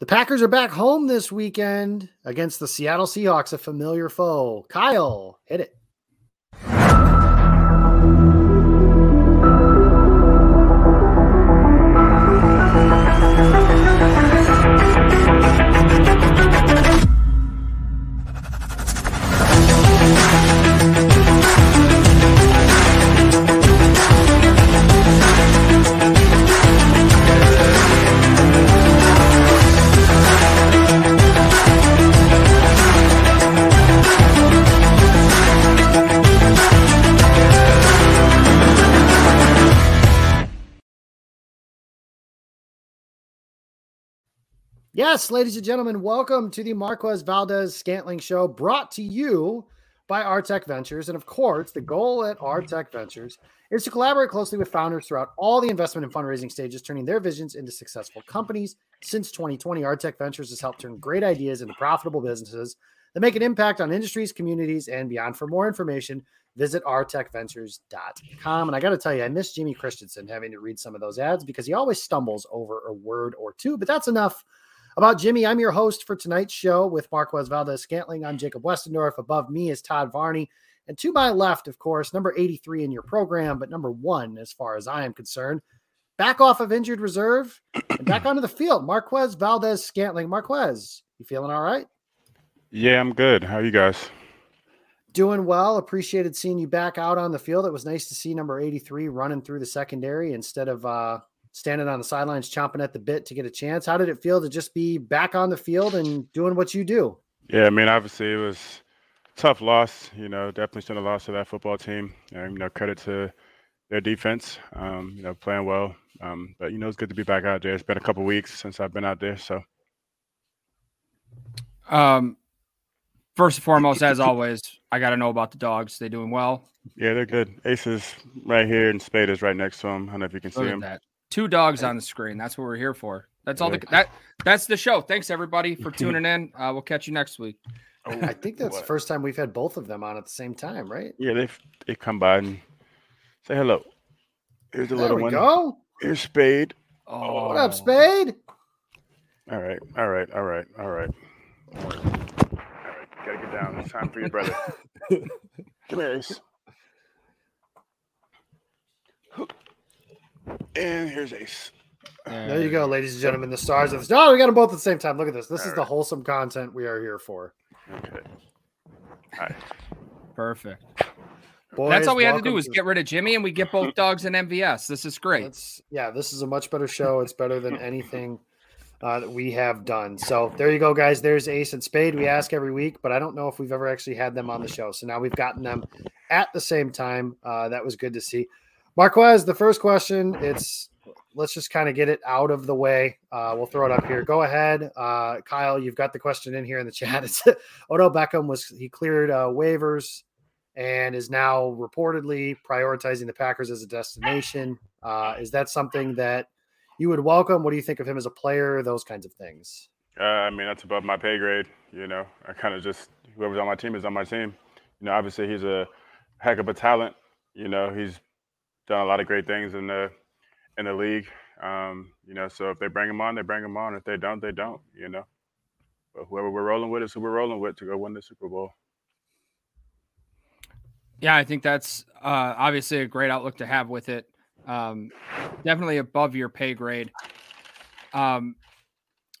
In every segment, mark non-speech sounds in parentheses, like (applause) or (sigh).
The Packers are back home this weekend against the Seattle Seahawks, a familiar foe. Kyle, hit it. Yes, ladies and gentlemen, welcome to the Marquez Valdes Scantling Show brought to you by Artec Ventures. And of course, the goal at Artec Ventures is to collaborate closely with founders throughout all the investment and fundraising stages, turning their visions into successful companies. Since 2020, Artec Ventures has helped turn great ideas into profitable businesses that make an impact on industries, communities, and beyond. For more information, visit artecventures.com. And I got to tell you, I miss Jimmy Christensen having to read some of those ads because he always stumbles over a word or two, but that's enough about Jimmy. I'm your host for tonight's show with Marquez Valdes Scantling. I'm Jacob Westendorf. Above me is Todd Varney. And to my left, of course, number 83 in your program, but number one, as far as I am concerned, back off of injured reserve and back onto the field. Marquez Valdes Scantling. Marquez, you feeling all right? Yeah, I'm good. How are you guys? Doing well. Appreciated seeing you back out on the field. It was nice to see number 83 running through the secondary instead of uh, standing on the sidelines, chomping at the bit to get a chance. How did it feel to just be back on the field and doing what you do? Yeah, I mean, obviously it was tough loss. You know, definitely still a loss to that football team. And, you know, credit to their defense. Um, you know, playing well. Um, but you know, it's good to be back out there. It's been a couple weeks since I've been out there, so. Um, first and foremost, as (laughs) always, I got to know about the dogs. They doing well? Yeah, they're good. Ace is right here, and Spade is right next to him. I don't know if you can Look see him. That. Two dogs on the screen. That's what we're here for. That's all the that that's the show. Thanks everybody for (laughs) tuning in. Uh, we'll catch you next week. Oh, I think that's what? the first time we've had both of them on at the same time, right? Yeah, they they come by and say hello. Here's the there little one. Go. Here's Spade. Oh. What up, Spade? All right, all right, all right, all right. All right, gotta get down. It's time for your brother. (laughs) Come here, Ace. And here's Ace. There you go, ladies and gentlemen. The stars of the Oh, we got them both at the same time. Look at this. This All is right. the wholesome content we are here for. Okay. Hi. Perfect. Boys, That's all we had to do was to... get rid of Jimmy, and we get both dogs and MVS. This is great. It's, yeah, this is a much better show. It's better than anything uh, that we have done. So there you go, guys. There's Ace and Spade. We ask every week, but I don't know if we've ever actually had them on the show. So now we've gotten them at the same time. Uh, that was good to see. Marquez, the first question, it's let's just kind of get it out of the way. Uh, we'll throw it up here. Go ahead, uh, Kyle. You've got the question in here in the (laughs) chat. It's Odell Beckham was he cleared uh, waivers and is now reportedly prioritizing the Packers as a destination. Uh, is that something that you would welcome? What do you think of him as a player? Those kinds of things. Uh, I mean, that's above my pay grade. You know, I kind of just whoever's on my team is on my team. You know, obviously he's a heck of a talent. You know, he's done a lot of great things in the in the league. Um, you know, so if they bring him on, they bring him on. If they don't, they don't. You know, but whoever we're rolling with is who we're rolling with to go win the Super Bowl. Yeah, I think that's uh, obviously a great outlook to have with it. Um, definitely above your pay grade. Um,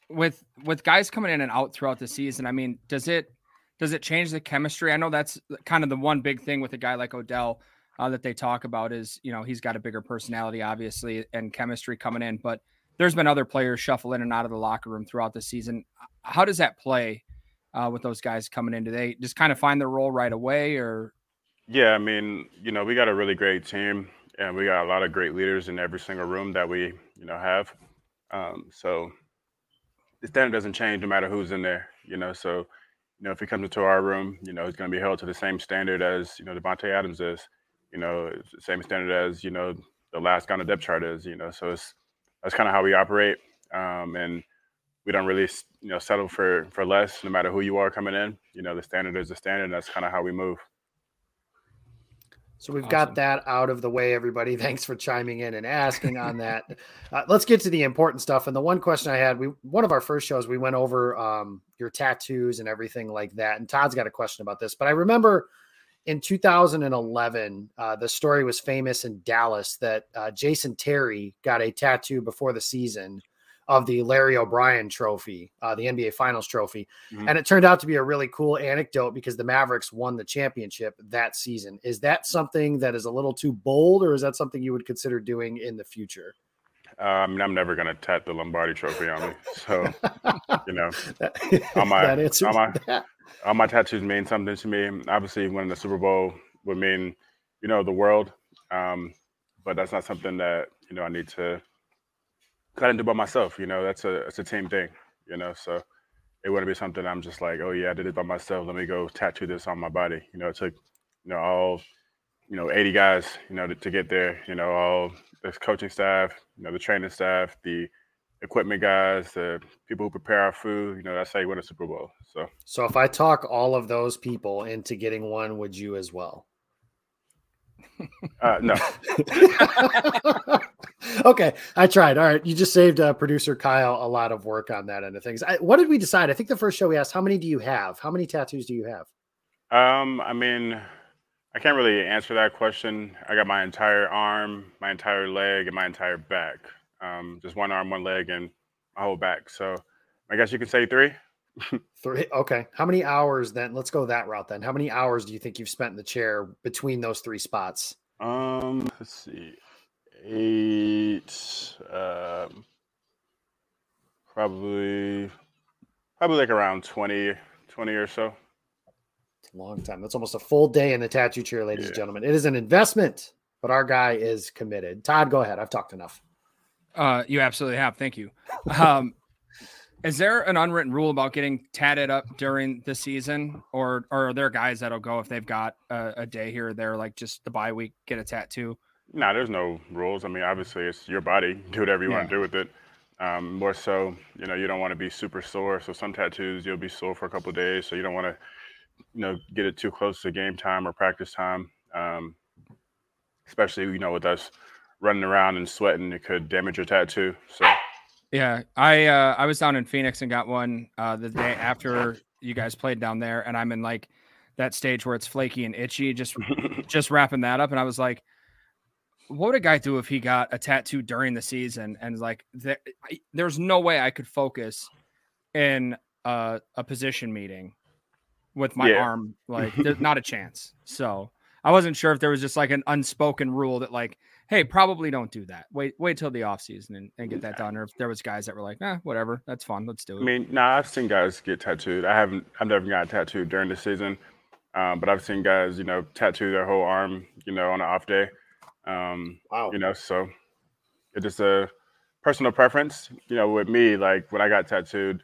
with with guys coming in and out throughout the season, I mean, does it does it change the chemistry? I know that's kind of the one big thing with a guy like Odell uh, that they talk about is, you know, he's got a bigger personality, obviously, and chemistry coming in. But there's been other players shuffle in and out of the locker room throughout the season. How does that play uh, with those guys coming in? Do they just kind of find their role right away, or? Yeah, I mean, you know, we got a really great team, and we got a lot of great leaders in every single room that we, you know, have. Um, so the standard doesn't change no matter who's in there, you know. So, you know, if he comes into our room, you know, he's going to be held to the same standard as you know Davante Adams is you know, same standard as you know the last guy on the depth chart is. You know, so it's that's kind of how we operate, um, and we don't really you know settle for for less, no matter who you are coming in. You know, the standard is the standard. And that's kind of how we move. So we've awesome. got that out of the way, everybody. (laughs) Thanks for chiming in and asking on that. Uh, let's get to the important stuff. And the one question I had, we one of our first shows, we went over um, your tattoos and everything like that. And Todd's got a question about this, but I remember in 2011, uh, the story was famous in Dallas that uh, Jason Terry got a tattoo before the season of the Larry O'Brien trophy, uh, the NBA Finals trophy. Mm-hmm. And it turned out to be a really cool anecdote because the Mavericks won the championship that season. Is that something that is a little too bold, or is that something you would consider doing in the future? I mean, I'm never going to tat the Lombardi trophy on me. So, (laughs) you know, all my, all my, that. All my tattoos mean something to me. Obviously, winning the Super Bowl would mean, you know, the world. Um, but that's not something that, you know, I need to I didn't do by myself. You know, that's a it's a team thing. You know, so it wouldn't be something I'm just like, oh yeah, I did it by myself. Let me go tattoo this on my body. You know, it took you know all you know 80 guys you know to, to get there. You know, all the coaching staff, you know, the training staff, the equipment guys, the people who prepare our food. You know, that's how you win a Super Bowl. So, so if I talk all of those people into getting one, would you as well? Uh, no. (laughs) okay, I tried. All right, you just saved uh, producer Kyle a lot of work on that end of things. I, what did we decide? I think the first show we asked, how many do you have? How many tattoos do you have? Um, I mean, I can't really answer that question. I got my entire arm, my entire leg, and my entire back. Um, just one arm, one leg, and my whole back. So I guess you could say three. (laughs) Three. Okay. How many hours then? Let's go that route then. How many hours do you think you've spent in the chair between those three spots? Um, let's see. Eight. Um, probably, probably like around 20, 20 or so. It's a long time. That's almost a full day in the tattoo chair, ladies yeah. and gentlemen. It is an investment, but our guy is committed. Todd, go ahead. I've talked enough. Uh, you absolutely have. Thank you. Um, is there an unwritten rule about getting tatted up during the season, or, or are there guys that'll go if they've got a, a day here or there, like just the bye week, get a tattoo? No, nah, there's no rules. I mean, obviously, it's your body. (laughs) Do whatever you yeah. want to do with it. Um, more so, you know, you don't want to be super sore. So some tattoos, you'll be sore for a couple days. So you don't want to, you know, get it too close to game time or practice time. Um, especially, you know, with us running around and sweating, it could damage your tattoo. So yeah, I uh, I was down in Phoenix and got one uh, the day after you guys played down there, and I'm in like that stage where it's flaky and itchy, just (laughs) just wrapping that up, and I was like, what would a guy do if he got a tattoo during the season? And like, there, I, there's no way I could focus in a, a position meeting with my yeah. arm, like, (laughs) there's not a chance. So I wasn't sure if there was just like an unspoken rule that like hey, probably don't do that. Wait, wait till the off season and, and get that done. Or if there was guys that were like, nah, whatever, that's fun, let's do it. I mean, nah, I've seen guys get tattooed. I haven't, I've never got tattooed during the season, um, but I've seen guys, you know, tattoo their whole arm, you know, on an off day. Um, wow. You know, so it's just a personal preference. You know, with me, like when I got tattooed,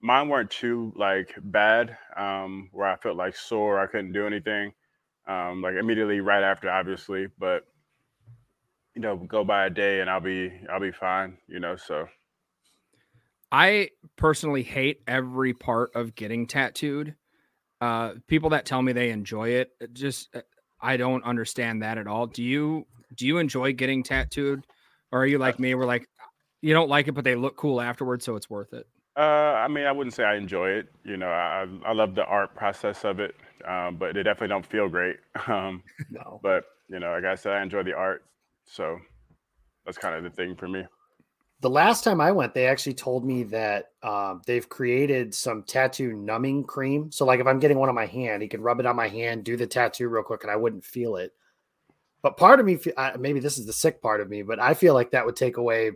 mine weren't too like bad, um, where I felt like sore, I couldn't do anything. Um, like immediately right after, obviously, but you know, go by a day and I'll be I'll be fine, you know, so I personally hate every part of getting tattooed. Uh people that tell me they enjoy it, just uh, I don't understand that at all. Do you do you enjoy getting tattooed or are you like me we're like you don't like it but they look cool afterwards so it's worth it? Uh I mean, I wouldn't say I enjoy it, you know, I I love the art process of it. Um, but they definitely don't feel great. (laughs) Um, no. But you know, like I said, I enjoy the art. So that's kind of the thing for me. The last time I went, they actually told me that um, they've created some tattoo numbing cream. So, like, if I'm getting one on my hand, he could rub it on my hand, do the tattoo real quick, and I wouldn't feel it. But part of me, maybe this is the sick part of me, but I feel like that would take away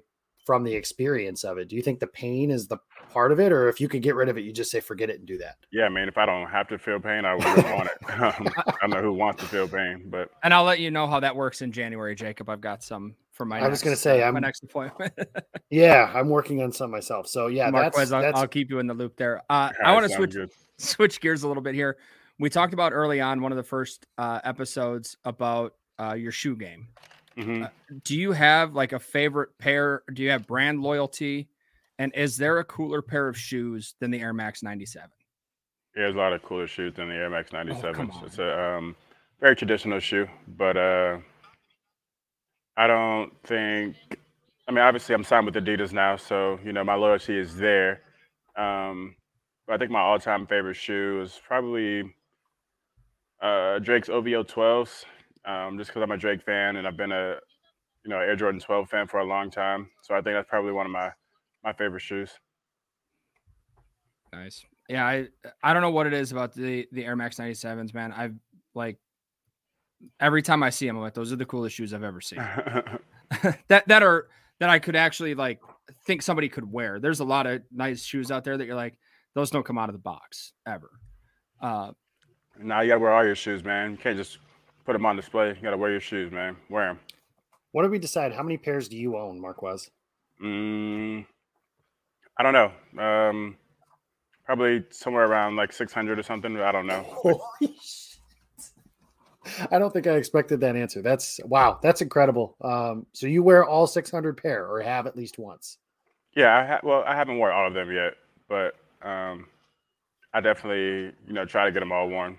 from the experience of it. Do you think the pain is the part of it, or if you could get rid of it, you just say forget it and do that? Yeah, I mean, if I don't have to feel pain, I would want it. (laughs) Um, I don't know who wants to feel pain, but and I'll let you know how that works in January, Jacob. I've got some for my. I next, was going to say uh, I'm my next appointment. (laughs) yeah, I'm working on some myself. So yeah, Marquez, that's, that's... I'll, keep you in the loop there. Uh, I want to switch good. switch gears a little bit here. We talked about early on one of the first uh, episodes about uh, your shoe game. Mm-hmm. Uh, do you have like a favorite pair? Do you have brand loyalty? And is there a cooler pair of shoes than the Air Max 97? Yeah, there's a lot of cooler shoes than the Air Max 97. Oh, it's a um, very traditional shoe, but uh, I don't think. I mean, obviously, I'm signed with Adidas now, so you know my loyalty is there. Um, but I think my all-time favorite shoe is probably uh, Drake's OVO 12s, um, just because I'm a Drake fan and I've been a you know Air Jordan 12 fan for a long time. So I think that's probably one of my my favorite shoes. Nice. Yeah, I I don't know what it is about the the Air Max 97s, man. I've like every time I see them, I'm like, those are the coolest shoes I've ever seen. (laughs) (laughs) that that are that I could actually like think somebody could wear. There's a lot of nice shoes out there that you're like, those don't come out of the box ever. Uh, now you gotta wear all your shoes, man. You can't just put them on display. You gotta wear your shoes, man. Wear them. What did we decide? How many pairs do you own, Marquez? Mm, I don't know. Um, probably somewhere around like 600 or something. I don't know. (laughs) Holy shit. I don't think I expected that answer. That's wow, that's incredible. Um, so you wear all 600 pair or have at least once? Yeah, I ha- well, I haven't worn all of them yet, but um, I definitely, you know, try to get them all worn.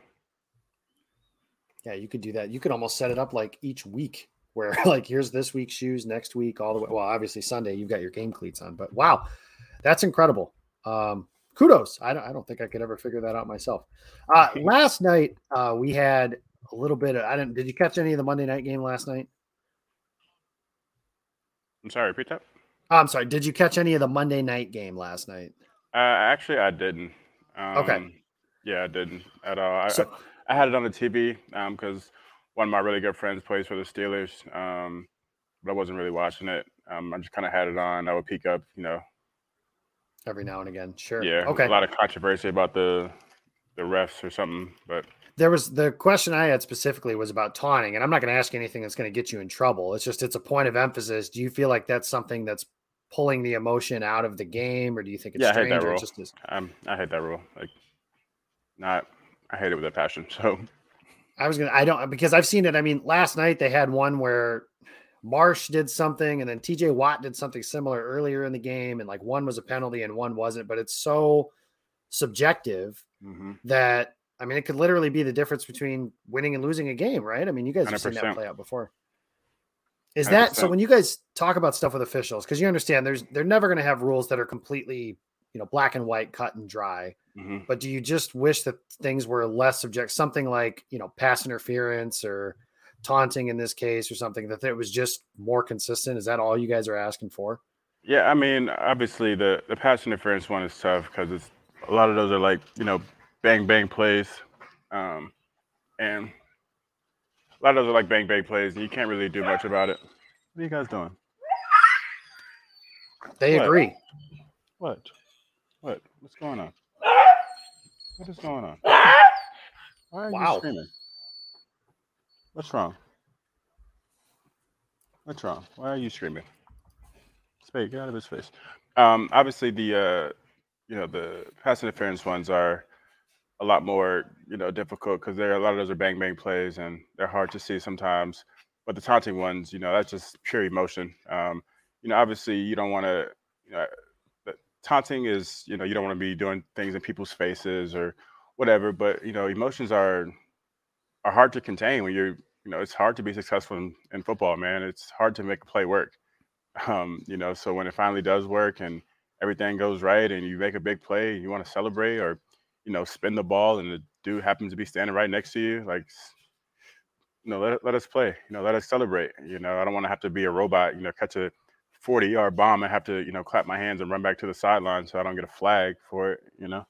Yeah, you could do that. You could almost set it up like each week, where (laughs) like here's this week's shoes, next week all the way. Well, obviously Sunday you've got your game cleats on, but wow, that's incredible. Um, kudos. I don't, I don't think I could ever figure that out myself. Uh, (laughs) last night uh, we had a little bit of I didn't did you catch any of the Monday night game last night? I'm sorry, repeat that. Oh, I'm sorry. Did you catch any of the Monday night game last night? Uh, actually, I didn't. Um, okay. Yeah, I didn't at all. I, so, I, I, had it on the TV because um, one of my really good friends plays for the Steelers, um, but I wasn't really watching it. Um, I just kind of had it on. I would peek up, you know, every now and again. Sure. Yeah. Okay. A lot of controversy about the the refs or something, but there was the question I had specifically was about taunting, and I'm not going to ask anything that's going to get you in trouble. It's just it's a point of emphasis. Do you feel like that's something that's pulling the emotion out of the game, or do you think it's yeah, strange? I hate that rule. Just is... um, I hate that rule. Like, not I hate it with a passion. (laughs) So I was gonna I don't because I've seen it. I mean, last night they had one where Marsh did something, and then TJ Watt did something similar earlier in the game, and like one was a penalty and one wasn't. But it's so subjective mm-hmm. that I mean, it could literally be the difference between winning and losing a game, right? I mean, you guys have 100%. seen that play out before. Is 100%. that so? When you guys talk about stuff with officials, because you understand there's they're never going to have rules that are completely you know black and white, cut and dry. Mm-hmm. But do you just wish that things were less subject, something like you know pass interference or taunting in this case or something that it was just more consistent? Is that all you guys are asking for? Yeah, I mean, obviously the the pass interference one is tough because it's a lot of those are like you know bang bang plays, um, and a lot of those are like bang bang plays, and you can't really do much about it. What are you guys doing? They what? agree. What? What? What's going on? What is going on? Why are wow. you screaming? What's wrong? What's wrong? Why are you screaming? Spade, get out of his face. Um, obviously, the uh, you know the pass interference ones are a lot more you know difficult because there a lot of those are bang bang plays and they're hard to see sometimes. But the taunting ones, you know, that's just pure emotion. Um, you know, obviously you don't want to, you know, taunting is you know you don't want to be doing things in people's faces or whatever. But you know, emotions are are hard to contain when you're you know it's hard to be successful in, in football, man. It's hard to make a play work. (laughs) Um, you know, so when it finally does work and everything goes right and you make a big play, you want to celebrate or you know, spin the ball and the dude happens to be standing right next to you, like, you know, let, let us play, you know, let us celebrate. You know, I don't want to have to be a robot, you know, catch a 40 yard bomb and have to, you know, clap my hands and run back to the sideline so I don't get a flag for it, you know?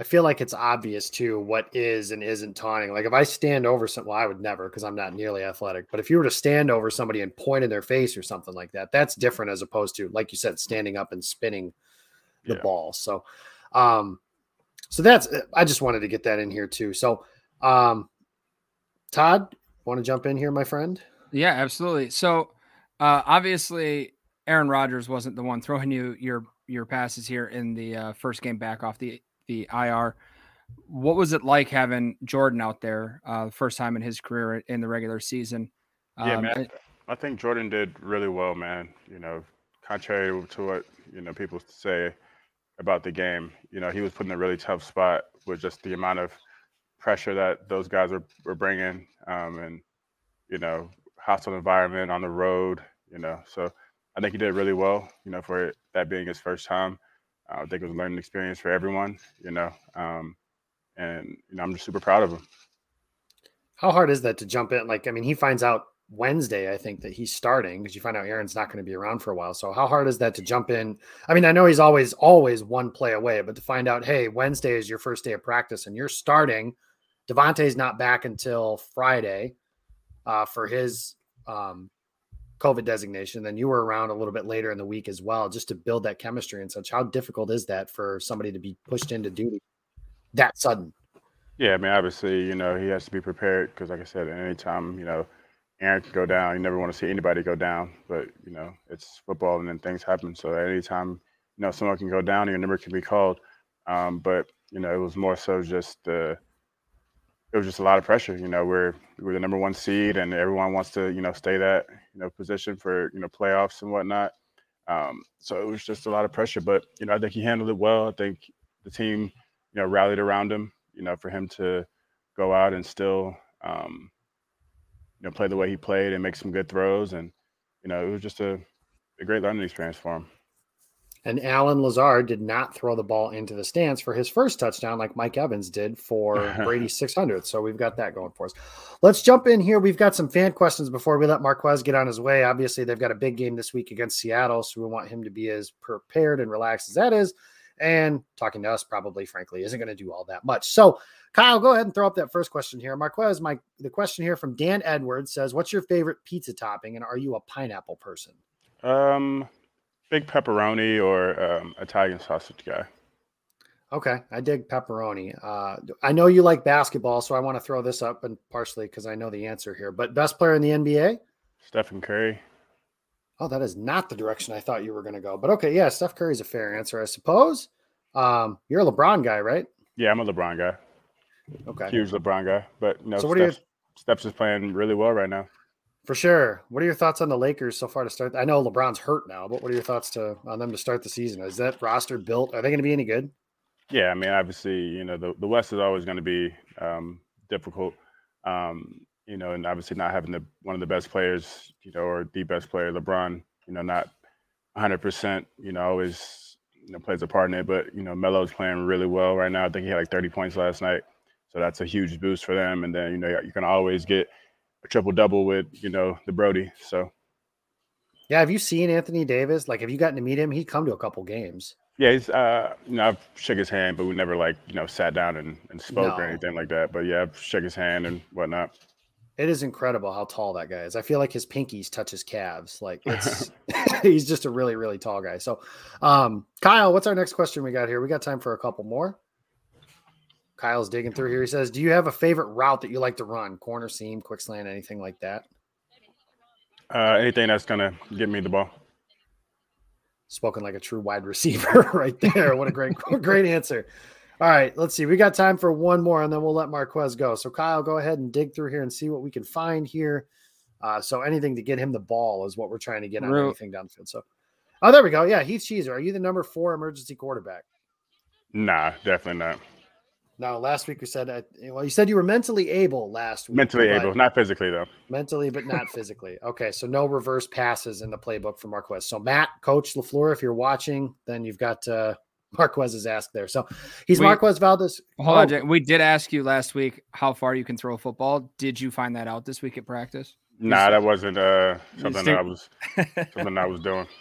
I feel like it's obvious too what is and isn't taunting. Like if I stand over some, well, I would never because I'm not nearly athletic. But if you were to stand over somebody and point in their face or something like that, that's different as opposed to, like you said, standing up and spinning the yeah. ball. So, um, so that's I just wanted to get that in here too. So, um, Todd, want to jump in here, my friend? Yeah, absolutely. So, uh, obviously, Aaron Rodgers wasn't the one throwing you your your passes here in the uh, first game back off the the IR. What was it like having Jordan out there uh, the first time in his career in the regular season? Um, yeah, man. I think Jordan did really well, man. You know, contrary to what you know people say, about the game. You know, he was put in a really tough spot with just the amount of pressure that those guys were, were bringing, um, and you know, hostile environment on the road. You know, so I think he did really well. You know, for that being his first time, I think it was a learning experience for everyone. You know, um, and you know, I'm just super proud of him. How hard is that to jump in? Like, I mean, he finds out Wednesday, I think that he's starting because you find out Aaron's not going to be around for a while. So how hard is that to jump in? I mean, I know he's always always one play away, but to find out, hey, Wednesday is your first day of practice and you're starting. Davante's not back until Friday uh, for his um, COVID designation. Then you were around a little bit later in the week as well, just to build that chemistry and such. How difficult is that for somebody to be pushed into duty that sudden? Yeah, I mean, obviously, you know, he has to be prepared because, like I said, at any time, you know, Aaron can go down. You never want to see anybody go down, but you know it's football, and then things happen. So at any time, you know, someone can go down, and your number can be called. Um, but you know, it was more so just the. It was just a lot of pressure. You know, we're we're the number one seed, and everyone wants to you know stay that you know position for you know playoffs and whatnot. Um, so it was just a lot of pressure. But you know, I think he handled it well. I think the team you know rallied around him. You know, for him to go out and still um, you know, play the way he played and make some good throws. And, you know, it was just a, a great learning experience for him. And Allen Lazard did not throw the ball into the stands for his first touchdown like Mike Evans did for (laughs) Brady's 600th. So we've got that going for us. Let's jump in here. We've got some fan questions before we let Marquez get on his way. Obviously, they've got a big game this week against Seattle. So we want him to be as prepared and relaxed as that is. And talking to us probably, frankly, isn't going to do all that much. So Kyle, go ahead and throw up that first question here. Marquez, my the question here from Dan Edwards says, "What's your favorite pizza topping, and are you a pineapple person?" Um, big pepperoni or um, Italian sausage guy. Okay, I dig pepperoni. Uh, I know you like basketball, so I want to throw this up, and partially because I know the answer here. But best player in the NBA? Stephen Curry. Oh, that is not the direction I thought you were going to go. But okay, yeah, Steph Curry's a fair answer, I suppose. Um, you're a LeBron guy, right? Yeah, I'm a LeBron guy. Okay. Huge LeBron guy. But no, so what Steph's, are your, Steph's is playing really well right now. For sure. What are your thoughts on the Lakers so far to start? I know LeBron's hurt now, but what are your thoughts to on them to start the season? Is that roster built? Are they going to be any good? Yeah, I mean, obviously, you know, the, the West is always going to be um, difficult. Um, you know, and obviously not having the one of the best players, you know, or the best player, LeBron, you know, not 100%, you know, always you know plays a part in it. But you know, Melo's playing really well right now. I think he had like 30 points last night. So that's a huge boost for them. And then, you know, you can always get triple double with, you know, the Brodie. So yeah, have you seen Anthony Davis? Like, have you gotten to meet him? He'd come to a couple games. Yeah, he's uh you know, I've shook his hand, but we never like, you know, sat down and, and spoke no. or anything like that. But yeah, I've shook his hand and whatnot. It is incredible how tall that guy is. I feel like his pinkies touch his calves. Like (laughs) it's (laughs) he's just a really, really tall guy. So um Kyle, what's our next question we got here? We got time for a couple more. Kyle's digging through here. He says, "Do you have a favorite route that you like to run? Corner, seam, quick slant, anything like that?" Uh, anything that's gonna get me the ball. Spoken like a true wide (laughs) receiver, right there. What a great, (laughs) great answer. All right, let's see. We got time for one more, and then we'll let Marquez go. So, Kyle, go ahead and dig through here and see what we can find here. Uh, so, anything to get him the ball is what we're trying to get on Real. anything down the field. So, oh, there we go. Yeah, Heath Cheeser. Are you the number four emergency quarterback? Nah, definitely not. No, last week we said, well, you said you were mentally able last week. Mentally able, not physically though. Mentally, but not (laughs) physically. Okay, so no reverse passes in the playbook for Marquez. So Matt, Coach LaFleur, if you're watching, then you've got uh, (laughs) Marquez's ask there. So he's we, Marquez Valdes. Hold oh. on, Jay. we did ask you last week how far you can throw a football. Did you find that out this week at practice? Nah, that wasn't uh, something that I was something I was doing. (laughs)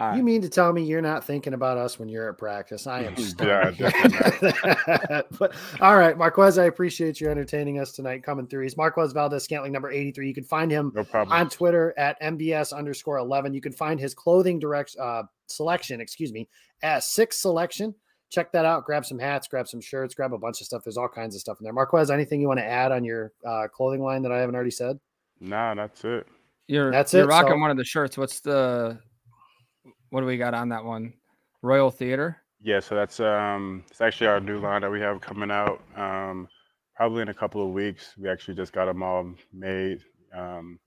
Right. You mean to tell me you're not thinking about us when you're at practice? I am (laughs) stunned. (laughs) (laughs) but all right, Marquez, I appreciate you entertaining us tonight coming through. He's Marquez Valdes Scantling number 83. You can find him no on Twitter at MVS underscore 11. You can find his clothing direct uh, selection, excuse me, at six selection. Check that out. Grab some hats, grab some shirts, grab a bunch of stuff. There's all kinds of stuff in there. Marquez, anything you want to add on your uh, clothing line that I haven't already said? Nah, that's it. You're that's you're it. rocking so, one of the shirts. What's the what do we got on that one? Royal Theater. Yeah, so that's um, it's actually our new line that we have coming out. Um, probably in a couple of weeks. We actually just got them all made. Um,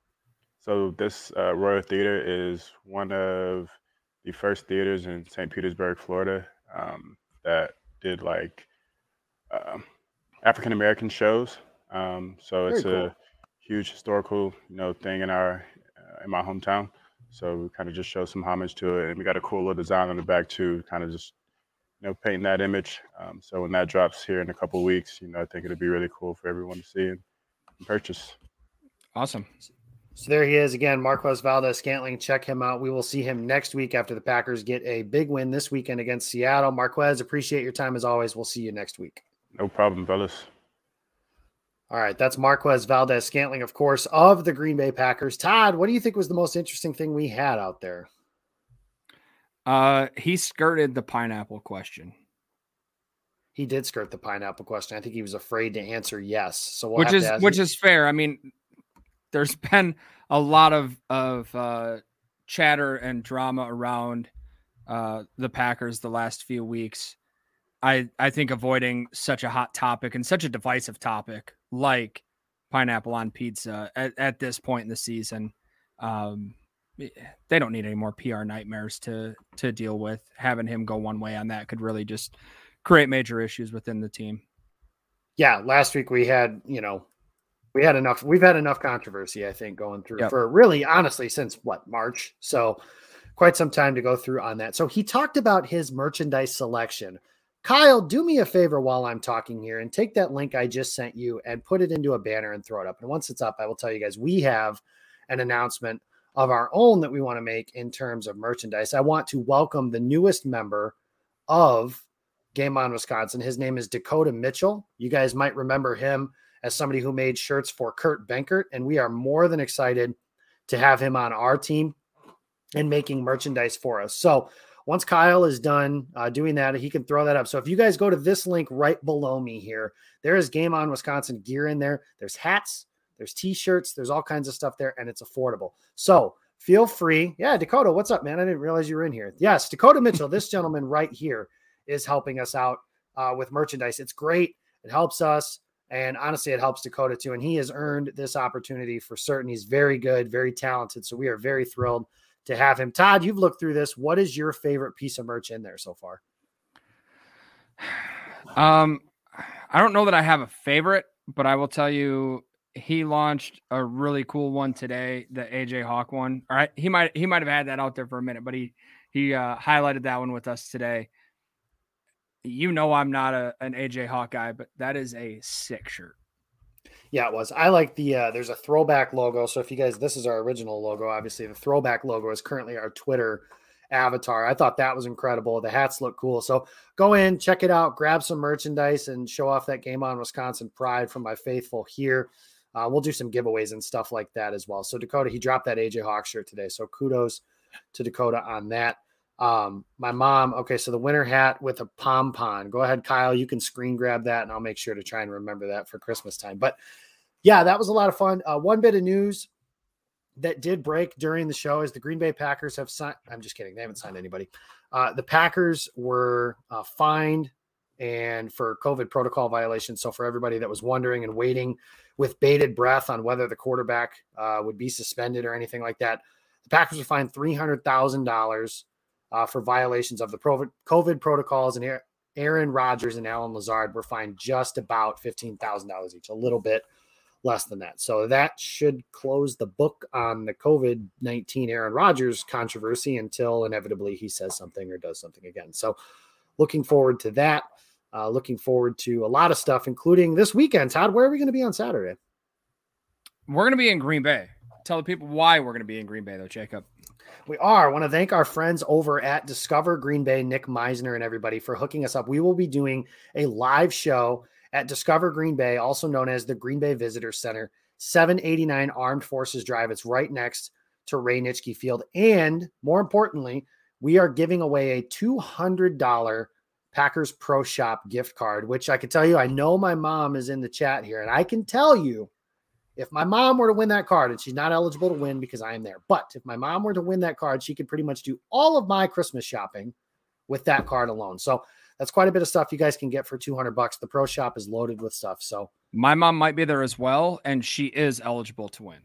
so this uh, Royal Theater is one of the first theaters in St. Petersburg, Florida, um, that did like uh, African American shows. Um, so it's cool. a huge historical, you know, thing in our uh, in my hometown. So we kind of just show some homage to it, and we got a cool little design on the back too, kind of just you know painting that image. Um, so when that drops here in a couple of weeks, you know, I think it'll be really cool for everyone to see and purchase. Awesome. So there he is again, Marquez Valdes Scantling. Check him out. We will see him next week after the Packers get a big win this weekend against Seattle. Marquez, appreciate your time as always. We'll see you next week. No problem, fellas. All right, that's Marquez Valdes Scantling, of course, of the Green Bay Packers. Todd, what do you think was the most interesting thing we had out there? Uh, he skirted the pineapple question, He did skirt the pineapple question. I think he was afraid to answer yes. So we'll which is which is fair. I mean, there's (laughs) been a lot of of uh, chatter and drama around uh, the Packers the last few weeks. I I think avoiding such a hot topic and such a divisive topic like pineapple on pizza at, at this point in the season, um, they don't need any more PR nightmares to to deal with. Having him go one way on that could really just create major issues within the team. yeah, last week we had, you know, we had enough, we've had enough controversy, I think, going through Yep. for really honestly since what, March. So quite some time to go through on that. So he talked about his merchandise selection. Kyle, do me a favor while I'm talking here and take that link I just sent you and put it into a banner and throw it up. And once it's up, I will tell you guys we have an announcement of our own that we want to make in terms of merchandise. I want to welcome the newest member of Game On Wisconsin. His name is Dakota Mitchell. You guys might remember him as somebody who made shirts for Kurt Benkert, and we are more than excited to have him on our team and making merchandise for us. So once Kyle is done uh, doing that, he can throw that up. So if you guys go to this link right below me here, there is Game On Wisconsin gear in there. There's hats, there's t-shirts, there's all kinds of stuff there, and it's affordable. So feel free. Yeah, Dakota, what's up, man? I didn't realize you were in here. Yes, Dakota Mitchell, this gentleman right here is helping us out uh, with merchandise. It's great. It helps us. And honestly, it helps Dakota too. And he has earned this opportunity for certain. He's very good, very talented. So we are very thrilled to have him. Todd, you've looked through this. What is your favorite piece of merch in there so far? Um, I don't know that I have a favorite, but I will tell you he launched a really cool one today, the AJ Hawk one. All right, he might he might have had that out there for a minute, but he he uh, highlighted that one with us today. You know, I'm not a an AJ Hawk guy, but that is a sick shirt. Yeah, it was. I like the uh there's a throwback logo. So if you guys this is our original logo, obviously the throwback logo is currently our Twitter avatar. I thought that was incredible. The hats look cool. So go in, check it out, grab some merchandise and show off that game on Wisconsin pride from my faithful here. Uh, we'll do some giveaways and stuff like that as well. So Dakota, he dropped that AJ Hawk shirt today. So kudos to Dakota on that. Um, my mom, okay, so the winter hat with a pom pom. Go ahead, Kyle. You can screen grab that, and I'll make sure to try and remember that for Christmas time. But yeah, that was a lot of fun. Uh, one bit of news that did break during the show is the Green Bay Packers have signed. I'm just kidding. They haven't signed anybody. Uh, the Packers were uh, fined and for COVID protocol violations. So for everybody that was wondering and waiting with bated breath on whether the quarterback uh, would be suspended or anything like that, the Packers were fined three hundred thousand dollars uh, for violations of the COVID protocols, and Aaron Rodgers and Allen Lazard were fined just about fifteen thousand dollars each, a little bit less than that. So that should close the book on the COVID 19 Aaron Rodgers controversy until inevitably he says something or does something again. So looking forward to that. Uh, looking forward to a lot of stuff, including this weekend. Todd, where are we going to be on Saturday? We're going to be in Green Bay. Tell the people why we're going to be in Green Bay, though, Jacob. We are. I want to thank our friends over at Discover Green Bay, Nick Meisner, and everybody for hooking us up. We will be doing a live show at Discover Green Bay, also known as the Green Bay Visitor Center, 789 Armed Forces Drive. It's right next to Ray Nitschke Field. And more importantly, we are giving away a $200 Packers Pro Shop gift card, which I can tell you, I know my mom is in the chat here, and I can tell you if my mom were to win that card, and she's not eligible to win because I am there, but if my mom were to win that card, she could pretty much do all of my Christmas shopping with that card alone. So that's quite a bit of stuff you guys can get for 200 bucks. The pro shop is loaded with stuff. So my mom might be there as well, and she is eligible to win.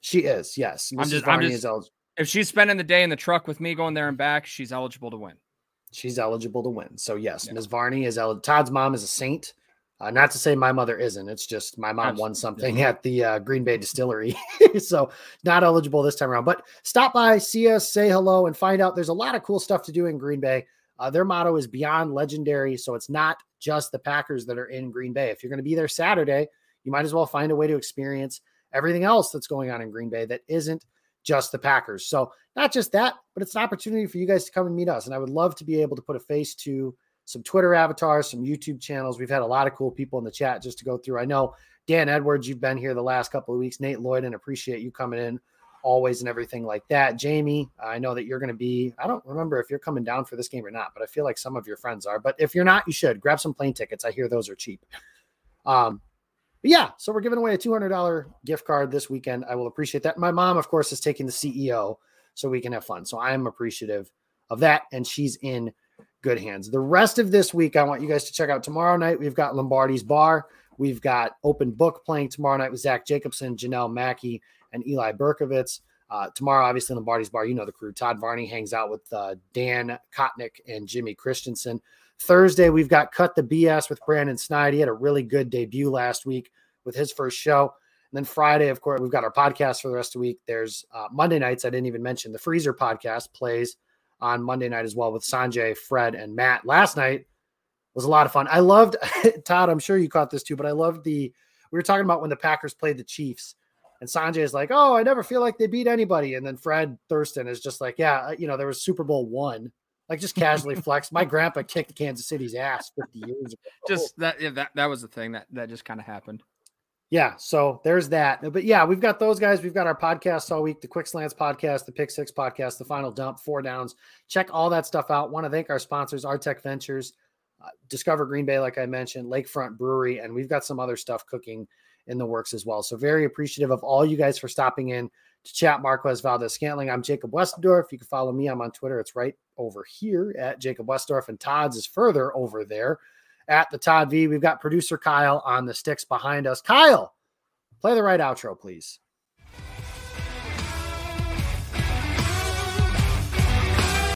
She is, yes. Mrs. I'm just, I'm just, el- if she's spending the day in the truck with me going there and back, she's eligible to win. She's eligible to win. So yes, yeah. Ms. Varney is eligible. Todd's mom is a saint. Uh, not to say my mother isn't. It's just my mom won something (laughs) at the uh, Green Bay Distillery, (laughs) so not eligible this time around. But stop by, see us, say hello, and find out. There's a lot of cool stuff to do in Green Bay. Uh, their motto is beyond legendary, so it's not just the Packers that are in Green Bay. If you're going to be there Saturday, you might as well find a way to experience everything else that's going on in Green Bay that isn't just the Packers. So not just that, but it's an opportunity for you guys to come and meet us. And I would love to be able to put a face to some Twitter avatars, some YouTube channels. We've had a lot of cool people in the chat just to go through. I know Dan Edwards, you've been here the last couple of weeks. Nate Lloyd, and appreciate you coming in always and everything like that. Jamie, I know that you're going to be, I don't remember if you're coming down for this game or not, but I feel like some of your friends are. But if you're not, you should grab some plane tickets. I hear those are cheap. Um, but yeah, so we're giving away a $200 gift card this weekend. I will appreciate that. My mom, of course, is taking the CEO so we can have fun. So I'm appreciative of that. And she's in good hands. The rest of this week, I want you guys to check out tomorrow night. We've got Lombardi's Bar. We've got Open Book playing tomorrow night with Zach Jacobson, Janelle Mackey, and Eli Berkovitz. Uh, tomorrow, obviously, Lombardi's Bar, you know the crew. Todd Varney hangs out with uh, Dan Kotnick and Jimmy Christensen. Thursday, we've got Cut the BS with Brandon Snide. He had a really good debut last week with his first show. And then Friday, of course, we've got our podcast for the rest of the week. There's uh, Monday nights. I didn't even mention the Freezer podcast plays on Monday night as well with Sanjay, Fred, and Matt. Last night was a lot of fun. I loved (laughs) Todd. I'm sure you caught this too, but I loved the. We were talking about when the Packers played the Chiefs, and Sanjay is like, "Oh, I never feel like they beat anybody," and then Fred Thurston is just like, "Yeah, you know, there was Super Bowl one." like just casually (laughs) flex. My grandpa kicked Kansas City's ass 50 years ago. Just that yeah, that that was the thing that that just kind of happened. Yeah, so there's that. But yeah, we've got those guys. We've got our podcasts all week, the Quick Slants podcast, the Pick Six podcast, the Final Dump, Four Downs. Check all that stuff out. Want to thank our sponsors, Artec Ventures, uh, Discover Green Bay, like I mentioned, Lakefront Brewery, and we've got some other stuff cooking in the works as well. So very appreciative of all you guys for stopping in to chat Marquez Valdes Scantling. I'm Jacob Westendorf. You can follow me. I'm on Twitter. It's right over here at Jacob Westendorf, and Todd's is further over there at the Todd V. We've got producer Kyle on the sticks behind us. Kyle, play the right outro, please.